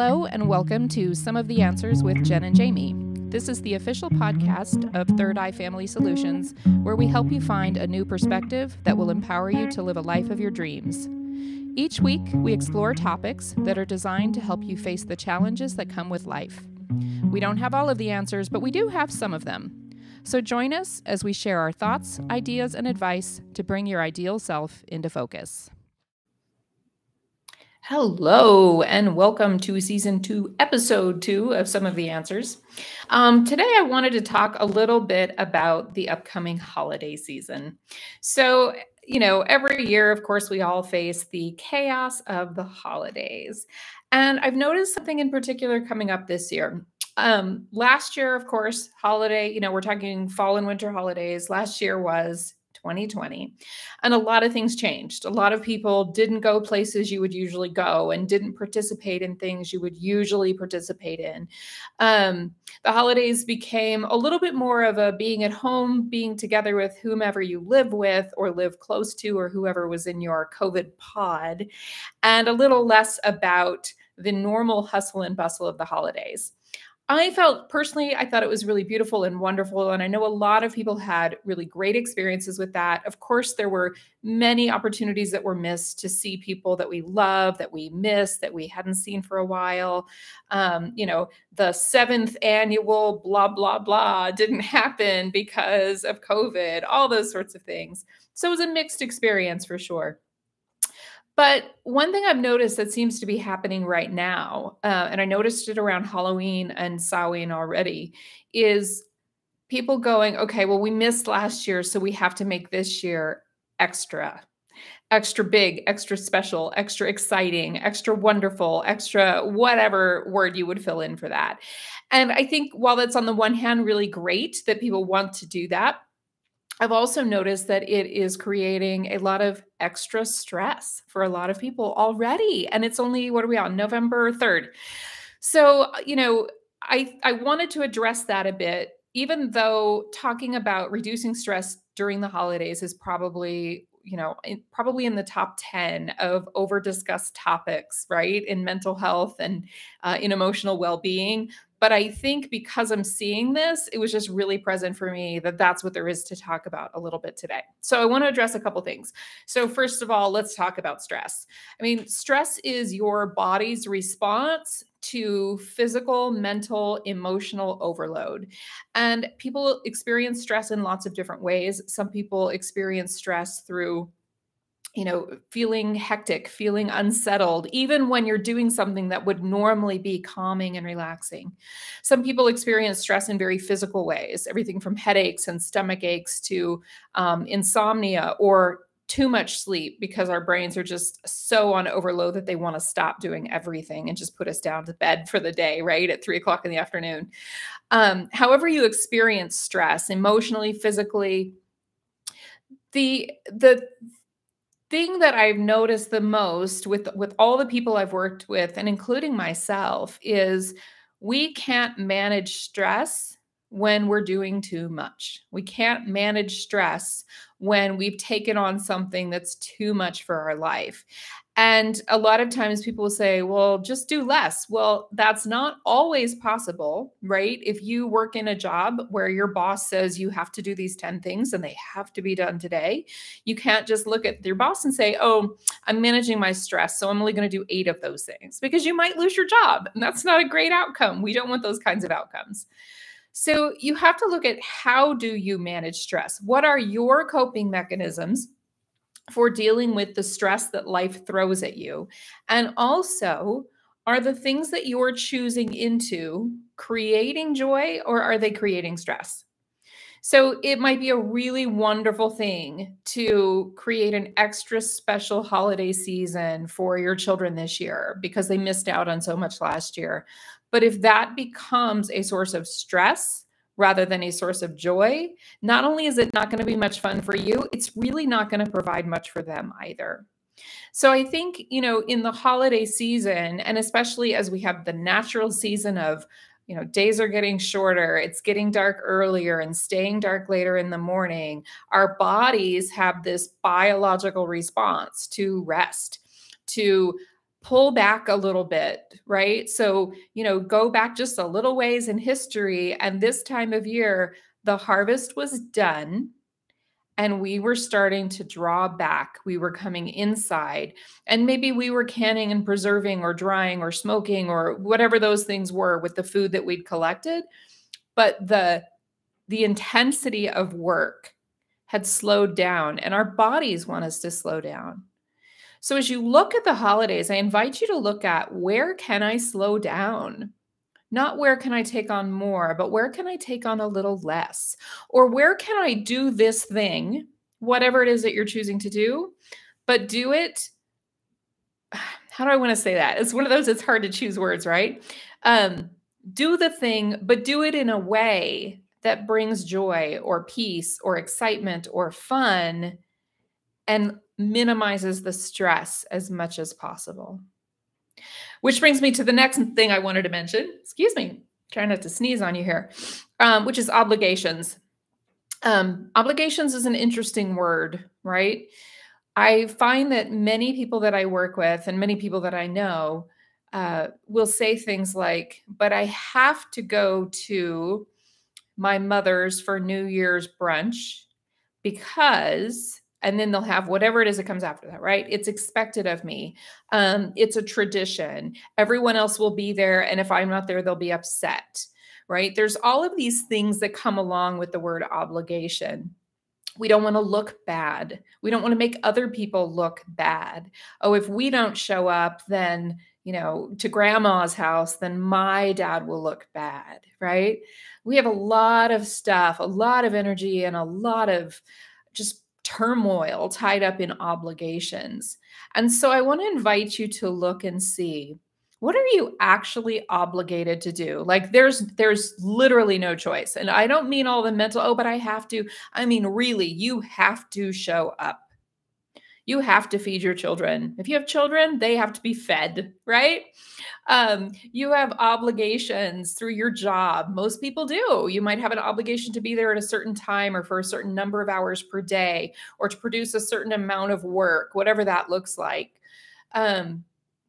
Hello, and welcome to Some of the Answers with Jen and Jamie. This is the official podcast of Third Eye Family Solutions, where we help you find a new perspective that will empower you to live a life of your dreams. Each week, we explore topics that are designed to help you face the challenges that come with life. We don't have all of the answers, but we do have some of them. So join us as we share our thoughts, ideas, and advice to bring your ideal self into focus. Hello, and welcome to season two, episode two of Some of the Answers. Um, today, I wanted to talk a little bit about the upcoming holiday season. So, you know, every year, of course, we all face the chaos of the holidays. And I've noticed something in particular coming up this year. Um, last year, of course, holiday, you know, we're talking fall and winter holidays. Last year was 2020. And a lot of things changed. A lot of people didn't go places you would usually go and didn't participate in things you would usually participate in. Um, the holidays became a little bit more of a being at home, being together with whomever you live with or live close to, or whoever was in your COVID pod, and a little less about the normal hustle and bustle of the holidays. I felt personally, I thought it was really beautiful and wonderful. And I know a lot of people had really great experiences with that. Of course, there were many opportunities that were missed to see people that we love, that we miss, that we hadn't seen for a while. Um, you know, the seventh annual blah, blah, blah didn't happen because of COVID, all those sorts of things. So it was a mixed experience for sure. But one thing I've noticed that seems to be happening right now, uh, and I noticed it around Halloween and Samhain already, is people going, okay, well, we missed last year, so we have to make this year extra, extra big, extra special, extra exciting, extra wonderful, extra whatever word you would fill in for that. And I think while that's on the one hand really great that people want to do that, I've also noticed that it is creating a lot of extra stress for a lot of people already. And it's only, what are we on, November 3rd. So, uh, you know, I, I wanted to address that a bit, even though talking about reducing stress during the holidays is probably you know probably in the top 10 of over discussed topics right in mental health and uh, in emotional well-being but I think because I'm seeing this, it was just really present for me that that's what there is to talk about a little bit today. So I want to address a couple things. So, first of all, let's talk about stress. I mean, stress is your body's response to physical, mental, emotional overload. And people experience stress in lots of different ways. Some people experience stress through you know, feeling hectic, feeling unsettled, even when you're doing something that would normally be calming and relaxing. Some people experience stress in very physical ways, everything from headaches and stomach aches to um, insomnia or too much sleep because our brains are just so on overload that they want to stop doing everything and just put us down to bed for the day, right? At three o'clock in the afternoon. Um, however, you experience stress emotionally, physically, the the thing that I've noticed the most with with all the people I've worked with and including myself is we can't manage stress when we're doing too much. We can't manage stress when we've taken on something that's too much for our life. And a lot of times people will say, well, just do less. Well, that's not always possible, right? If you work in a job where your boss says you have to do these 10 things and they have to be done today, you can't just look at your boss and say, oh, I'm managing my stress. So I'm only going to do eight of those things because you might lose your job. And that's not a great outcome. We don't want those kinds of outcomes. So you have to look at how do you manage stress? What are your coping mechanisms? For dealing with the stress that life throws at you. And also, are the things that you're choosing into creating joy or are they creating stress? So it might be a really wonderful thing to create an extra special holiday season for your children this year because they missed out on so much last year. But if that becomes a source of stress, rather than a source of joy, not only is it not going to be much fun for you, it's really not going to provide much for them either. So I think, you know, in the holiday season, and especially as we have the natural season of, you know, days are getting shorter, it's getting dark earlier and staying dark later in the morning, our bodies have this biological response to rest, to pull back a little bit, right? So, you know, go back just a little ways in history. And this time of year, the harvest was done and we were starting to draw back. We were coming inside, and maybe we were canning and preserving or drying or smoking or whatever those things were with the food that we'd collected. But the the intensity of work had slowed down, and our bodies want us to slow down. So as you look at the holidays, I invite you to look at where can I slow down? Not where can I take on more, but where can I take on a little less? Or where can I do this thing, whatever it is that you're choosing to do, but do it. How do I want to say that? It's one of those, it's hard to choose words, right? Um, do the thing, but do it in a way that brings joy or peace or excitement or fun and minimizes the stress as much as possible. Which brings me to the next thing I wanted to mention. Excuse me, trying not to sneeze on you here, um, which is obligations. Um, obligations is an interesting word, right? I find that many people that I work with and many people that I know uh, will say things like, but I have to go to my mother's for New Year's brunch because and then they'll have whatever it is that comes after that right? It's expected of me. Um, it's a tradition. Everyone else will be there and if i'm not there they'll be upset right? There's all of these things that come along with the word obligation. We don't want to look bad. We don't want to make other people look bad. Oh if we don't show up then you know to grandma's house then my dad will look bad right? We have a lot of stuff a lot of energy and a lot of just turmoil tied up in obligations. And so I want to invite you to look and see what are you actually obligated to do? Like there's there's literally no choice. And i don't mean all the mental oh but i have to i mean really you have to show up you have to feed your children. If you have children, they have to be fed, right? Um, you have obligations through your job. Most people do. You might have an obligation to be there at a certain time or for a certain number of hours per day or to produce a certain amount of work, whatever that looks like. Um,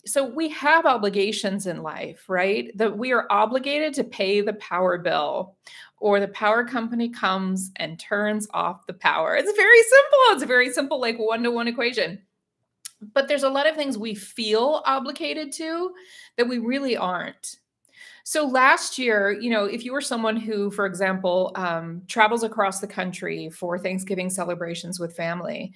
so we have obligations in life, right? That we are obligated to pay the power bill or the power company comes and turns off the power. It's very simple. It's a very simple, like one to one equation. But there's a lot of things we feel obligated to that we really aren't. So last year, you know, if you were someone who, for example, um, travels across the country for Thanksgiving celebrations with family,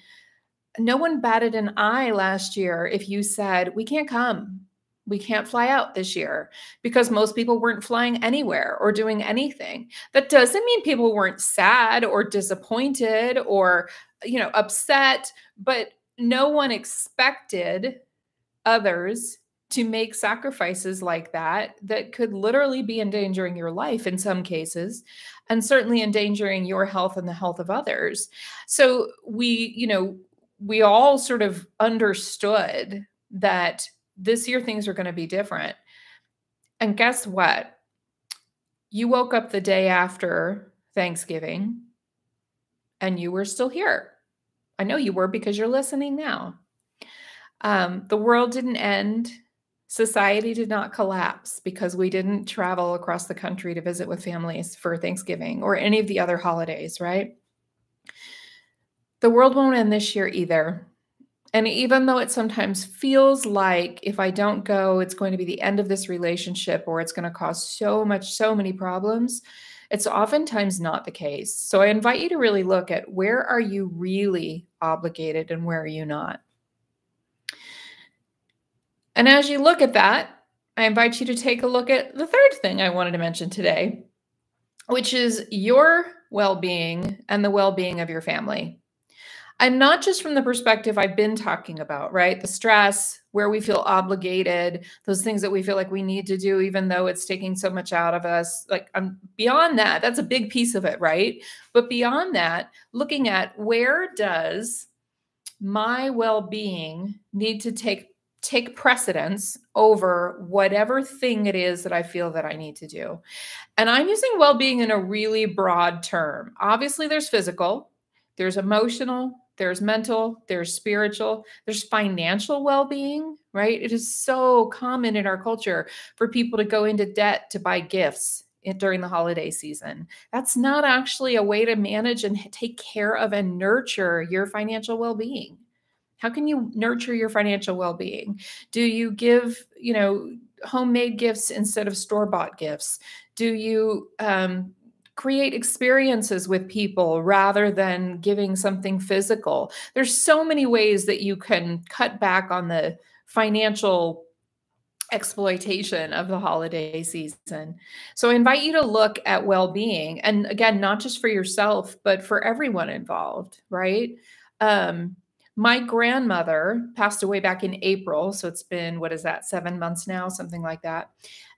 no one batted an eye last year if you said, We can't come we can't fly out this year because most people weren't flying anywhere or doing anything. That doesn't mean people weren't sad or disappointed or, you know, upset, but no one expected others to make sacrifices like that that could literally be endangering your life in some cases and certainly endangering your health and the health of others. So we, you know, we all sort of understood that this year things are going to be different. And guess what? You woke up the day after Thanksgiving and you were still here. I know you were because you're listening now. Um, the world didn't end. Society did not collapse because we didn't travel across the country to visit with families for Thanksgiving or any of the other holidays, right? The world won't end this year either. And even though it sometimes feels like if I don't go, it's going to be the end of this relationship or it's going to cause so much, so many problems, it's oftentimes not the case. So I invite you to really look at where are you really obligated and where are you not? And as you look at that, I invite you to take a look at the third thing I wanted to mention today, which is your well being and the well being of your family. And not just from the perspective I've been talking about, right? The stress, where we feel obligated, those things that we feel like we need to do, even though it's taking so much out of us. Like, I'm beyond that, that's a big piece of it, right? But beyond that, looking at where does my well-being need to take take precedence over whatever thing it is that I feel that I need to do. And I'm using well being in a really broad term. Obviously, there's physical, there's emotional, there's mental, there's spiritual, there's financial well being, right? It is so common in our culture for people to go into debt to buy gifts during the holiday season. That's not actually a way to manage and take care of and nurture your financial well being. How can you nurture your financial well being? Do you give, you know, homemade gifts instead of store bought gifts? Do you, um, create experiences with people rather than giving something physical. There's so many ways that you can cut back on the financial exploitation of the holiday season. So I invite you to look at well-being and again not just for yourself but for everyone involved, right? Um my grandmother passed away back in April, so it's been what is that 7 months now, something like that.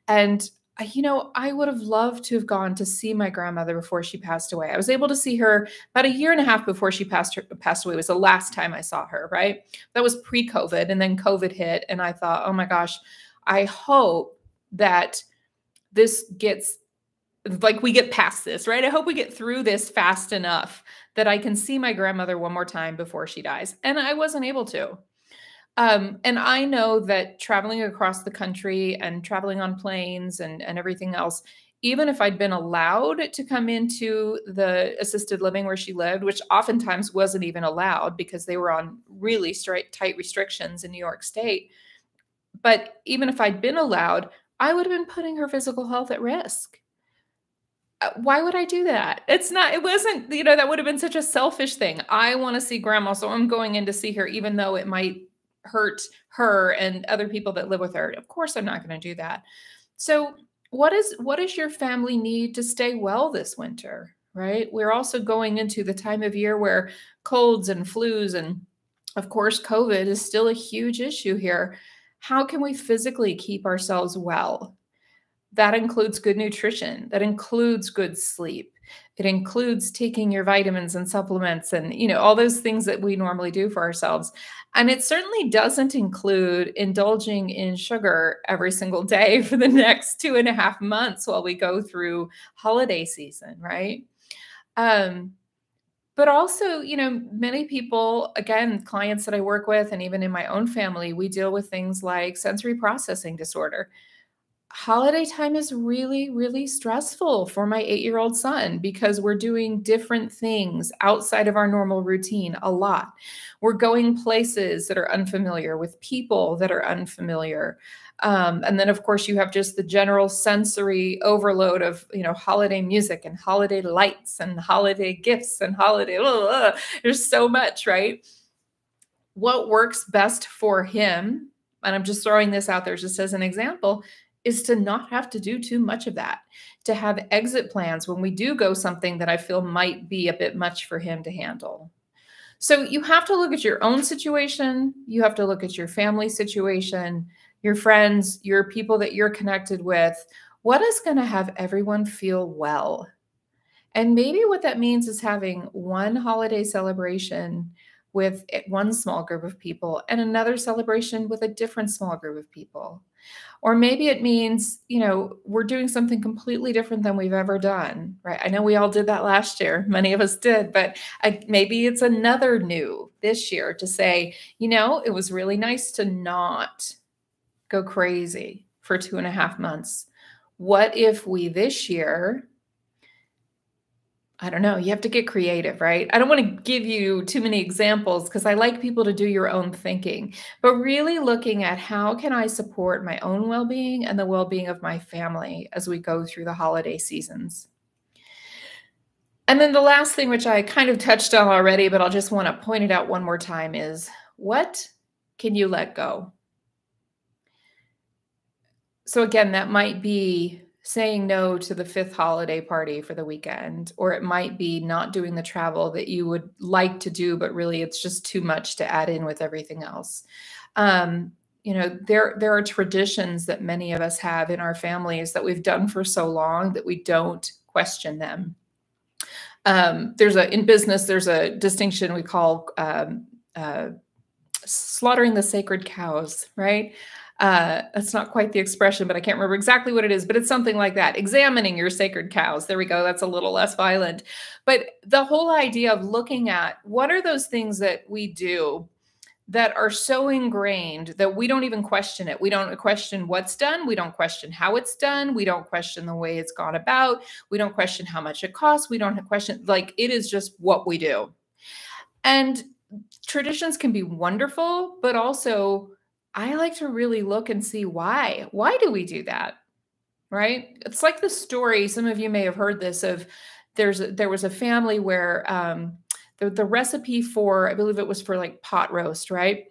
And you know, I would have loved to have gone to see my grandmother before she passed away. I was able to see her about a year and a half before she passed her, passed away. It was the last time I saw her, right? That was pre-COVID and then COVID hit and I thought, "Oh my gosh, I hope that this gets like we get past this, right? I hope we get through this fast enough that I can see my grandmother one more time before she dies." And I wasn't able to. Um, and I know that traveling across the country and traveling on planes and, and everything else, even if I'd been allowed to come into the assisted living where she lived, which oftentimes wasn't even allowed because they were on really straight, tight restrictions in New York State. But even if I'd been allowed, I would have been putting her physical health at risk. Uh, why would I do that? It's not, it wasn't, you know, that would have been such a selfish thing. I want to see grandma, so I'm going in to see her, even though it might hurt her and other people that live with her. Of course, I'm not going to do that. So, what is what does your family need to stay well this winter? Right? We're also going into the time of year where colds and flus and of course COVID is still a huge issue here. How can we physically keep ourselves well? That includes good nutrition, that includes good sleep. It includes taking your vitamins and supplements and you know all those things that we normally do for ourselves. And it certainly doesn't include indulging in sugar every single day for the next two and a half months while we go through holiday season, right? Um, but also, you know, many people, again, clients that I work with, and even in my own family, we deal with things like sensory processing disorder holiday time is really, really stressful for my eight year old son because we're doing different things outside of our normal routine a lot. We're going places that are unfamiliar with people that are unfamiliar. Um, and then, of course, you have just the general sensory overload of, you know, holiday music and holiday lights and holiday gifts and holiday. Blah, blah, blah. there's so much, right? What works best for him, and I'm just throwing this out there just as an example, is to not have to do too much of that, to have exit plans when we do go something that I feel might be a bit much for him to handle. So you have to look at your own situation, you have to look at your family situation, your friends, your people that you're connected with. What is going to have everyone feel well? And maybe what that means is having one holiday celebration with one small group of people and another celebration with a different small group of people. Or maybe it means, you know, we're doing something completely different than we've ever done, right? I know we all did that last year. Many of us did, but I, maybe it's another new this year to say, you know, it was really nice to not go crazy for two and a half months. What if we this year I don't know. You have to get creative, right? I don't want to give you too many examples because I like people to do your own thinking, but really looking at how can I support my own well-being and the well-being of my family as we go through the holiday seasons. And then the last thing, which I kind of touched on already, but I'll just want to point it out one more time is what can you let go? So again, that might be saying no to the fifth holiday party for the weekend, or it might be not doing the travel that you would like to do, but really it's just too much to add in with everything else. Um, you know, there there are traditions that many of us have in our families that we've done for so long that we don't question them. Um, there's a in business there's a distinction we call um, uh, slaughtering the sacred cows, right? Uh, that's not quite the expression, but I can't remember exactly what it is, but it's something like that. Examining your sacred cows. There we go. That's a little less violent. But the whole idea of looking at what are those things that we do that are so ingrained that we don't even question it. We don't question what's done. We don't question how it's done. We don't question the way it's gone about. We don't question how much it costs. We don't question, like, it is just what we do. And traditions can be wonderful, but also I like to really look and see why. Why do we do that? Right? It's like the story, some of you may have heard this of there's there was a family where um the, the recipe for, I believe it was for like pot roast, right?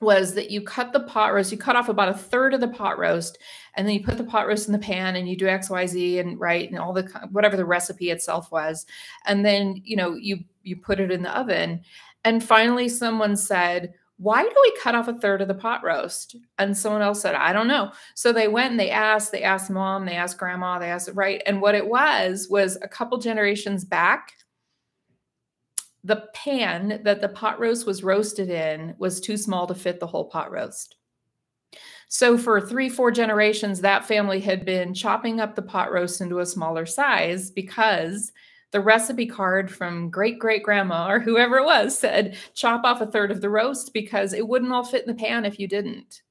Was that you cut the pot roast, you cut off about a third of the pot roast, and then you put the pot roast in the pan and you do XYZ and right and all the whatever the recipe itself was. And then, you know, you you put it in the oven. And finally someone said, why do we cut off a third of the pot roast? And someone else said, I don't know. So they went and they asked, they asked mom, they asked grandma, they asked, right? And what it was was a couple generations back, the pan that the pot roast was roasted in was too small to fit the whole pot roast. So for three, four generations, that family had been chopping up the pot roast into a smaller size because the recipe card from great great grandma or whoever it was said chop off a third of the roast because it wouldn't all fit in the pan if you didn't.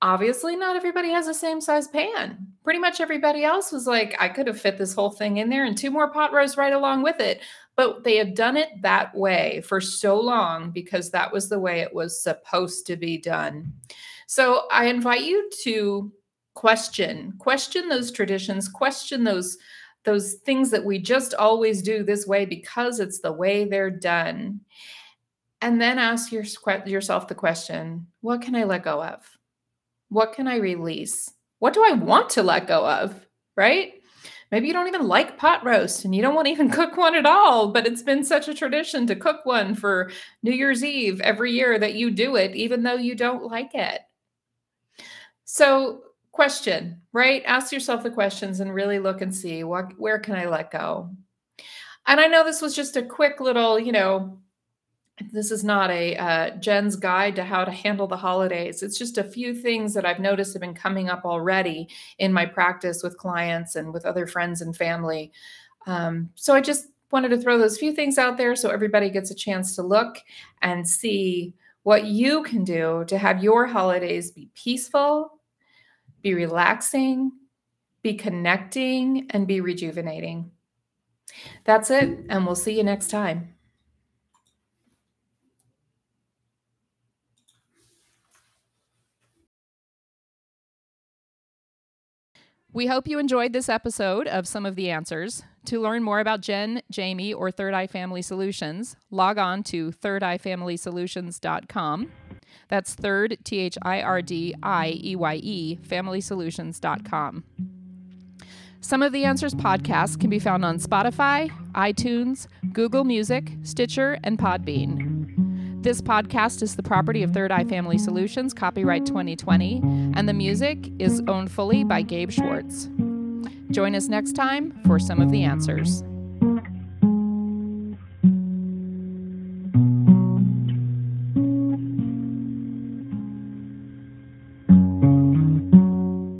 Obviously, not everybody has the same size pan. Pretty much everybody else was like, I could have fit this whole thing in there and two more pot roasts right along with it. But they had done it that way for so long because that was the way it was supposed to be done. So I invite you to question, question those traditions, question those those things that we just always do this way because it's the way they're done. And then ask your, yourself the question, what can I let go of? What can I release? What do I want to let go of? Right? Maybe you don't even like pot roast and you don't want to even cook one at all, but it's been such a tradition to cook one for New Year's Eve every year that you do it, even though you don't like it. So, question, right? Ask yourself the questions and really look and see what where can I let go? And I know this was just a quick little, you know, this is not a uh, Jen's guide to how to handle the holidays. It's just a few things that I've noticed have been coming up already in my practice with clients and with other friends and family. Um, so I just wanted to throw those few things out there so everybody gets a chance to look and see what you can do to have your holidays be peaceful, be relaxing, be connecting, and be rejuvenating. That's it, and we'll see you next time. We hope you enjoyed this episode of Some of the Answers. To learn more about Jen, Jamie, or Third Eye Family Solutions, log on to thirdeyefamilysolutions.com. That's third, T H I R D I E Y E, familysolutions.com. Some of the Answers podcasts can be found on Spotify, iTunes, Google Music, Stitcher, and Podbean. This podcast is the property of Third Eye Family Solutions, copyright 2020, and the music is owned fully by Gabe Schwartz. Join us next time for some of the answers.